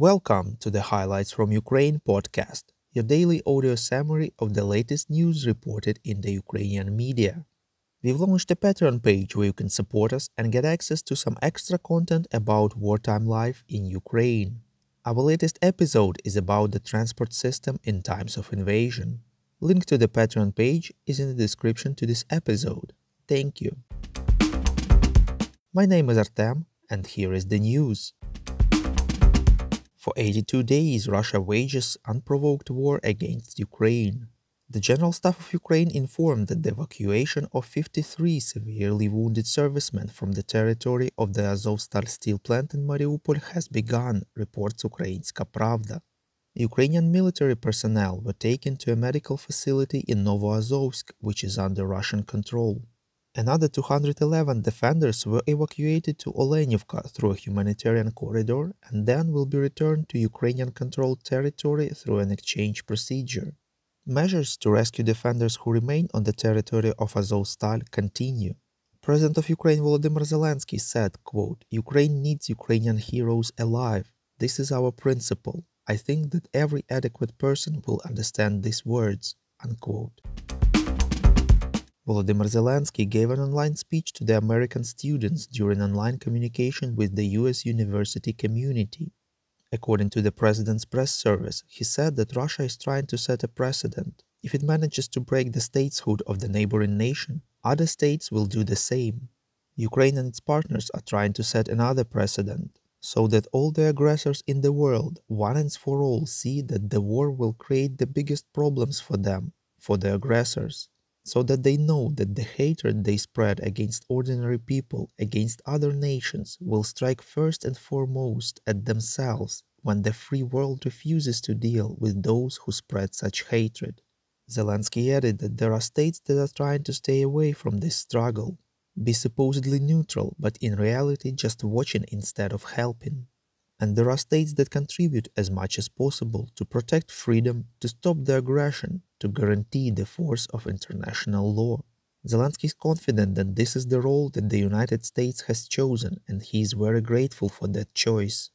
Welcome to the Highlights from Ukraine podcast, your daily audio summary of the latest news reported in the Ukrainian media. We've launched a Patreon page where you can support us and get access to some extra content about wartime life in Ukraine. Our latest episode is about the transport system in times of invasion. Link to the Patreon page is in the description to this episode. Thank you. My name is Artem, and here is the news. For 82 days, Russia wages unprovoked war against Ukraine. The General Staff of Ukraine informed that the evacuation of 53 severely wounded servicemen from the territory of the Azovstal steel plant in Mariupol has begun, reports Ukrainska Pravda. Ukrainian military personnel were taken to a medical facility in Novoazovsk, which is under Russian control. Another 211 defenders were evacuated to Olenivka through a humanitarian corridor and then will be returned to Ukrainian controlled territory through an exchange procedure. Measures to rescue defenders who remain on the territory of Azovstal continue. President of Ukraine Volodymyr Zelensky said, quote, Ukraine needs Ukrainian heroes alive. This is our principle. I think that every adequate person will understand these words. Unquote. Volodymyr Zelensky gave an online speech to the American students during online communication with the US university community. According to the president's press service, he said that Russia is trying to set a precedent. If it manages to break the statehood of the neighboring nation, other states will do the same. Ukraine and its partners are trying to set another precedent, so that all the aggressors in the world, and for all, see that the war will create the biggest problems for them, for the aggressors, so that they know that the hatred they spread against ordinary people, against other nations, will strike first and foremost at themselves when the free world refuses to deal with those who spread such hatred. Zelensky added that there are states that are trying to stay away from this struggle, be supposedly neutral, but in reality just watching instead of helping. And there are states that contribute as much as possible to protect freedom, to stop the aggression, to guarantee the force of international law. Zelensky is confident that this is the role that the United States has chosen, and he is very grateful for that choice.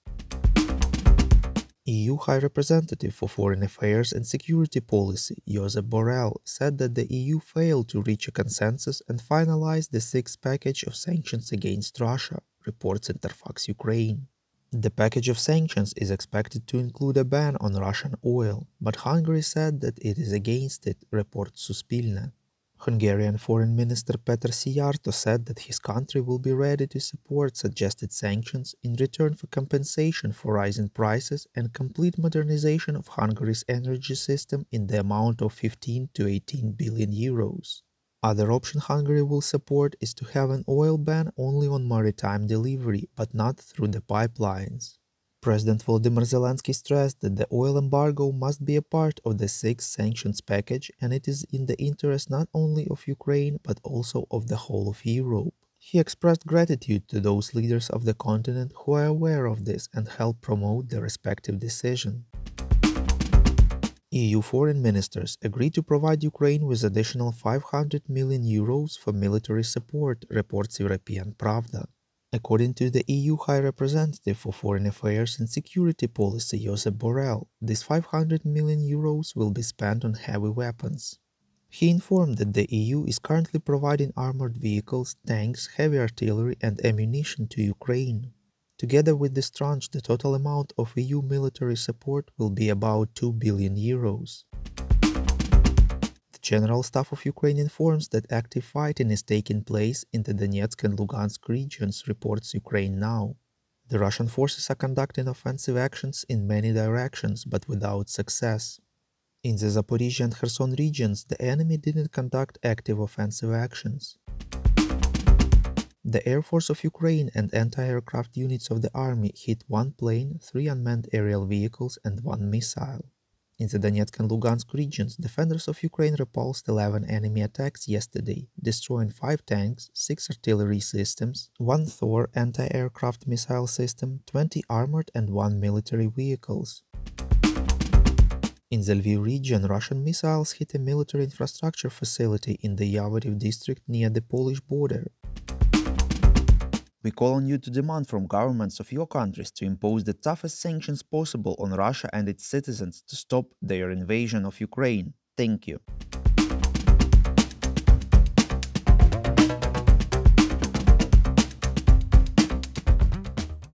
EU High Representative for Foreign Affairs and Security Policy, Josep Borrell, said that the EU failed to reach a consensus and finalize the sixth package of sanctions against Russia, reports Interfax Ukraine. The package of sanctions is expected to include a ban on Russian oil, but Hungary said that it is against it, reports Suspilne. Hungarian Foreign Minister Peter Szijjártó said that his country will be ready to support suggested sanctions in return for compensation for rising prices and complete modernization of Hungary's energy system in the amount of 15 to 18 billion euros. Other option Hungary will support is to have an oil ban only on maritime delivery, but not through the pipelines. President Volodymyr Zelensky stressed that the oil embargo must be a part of the sixth sanctions package and it is in the interest not only of Ukraine but also of the whole of Europe. He expressed gratitude to those leaders of the continent who are aware of this and help promote the respective decision. EU foreign ministers agreed to provide Ukraine with additional 500 million euros for military support, reports European Pravda. According to the EU High Representative for Foreign Affairs and Security Policy, Josep Borrell, these 500 million euros will be spent on heavy weapons. He informed that the EU is currently providing armored vehicles, tanks, heavy artillery, and ammunition to Ukraine. Together with this tranche, the total amount of EU military support will be about 2 billion euros. The General Staff of Ukraine informs that active fighting is taking place in the Donetsk and Lugansk regions, reports Ukraine Now. The Russian forces are conducting offensive actions in many directions, but without success. In the Zaporizhia and Kherson regions, the enemy didn't conduct active offensive actions. The Air Force of Ukraine and anti-aircraft units of the army hit one plane, three unmanned aerial vehicles and one missile. In the Donetsk and Lugansk regions, defenders of Ukraine repulsed 11 enemy attacks yesterday, destroying 5 tanks, 6 artillery systems, 1 Tor anti-aircraft missile system, 20 armored and 1 military vehicles. In the Lviv region, Russian missiles hit a military infrastructure facility in the Yavoriv district near the Polish border. We call on you to demand from governments of your countries to impose the toughest sanctions possible on Russia and its citizens to stop their invasion of Ukraine. Thank you.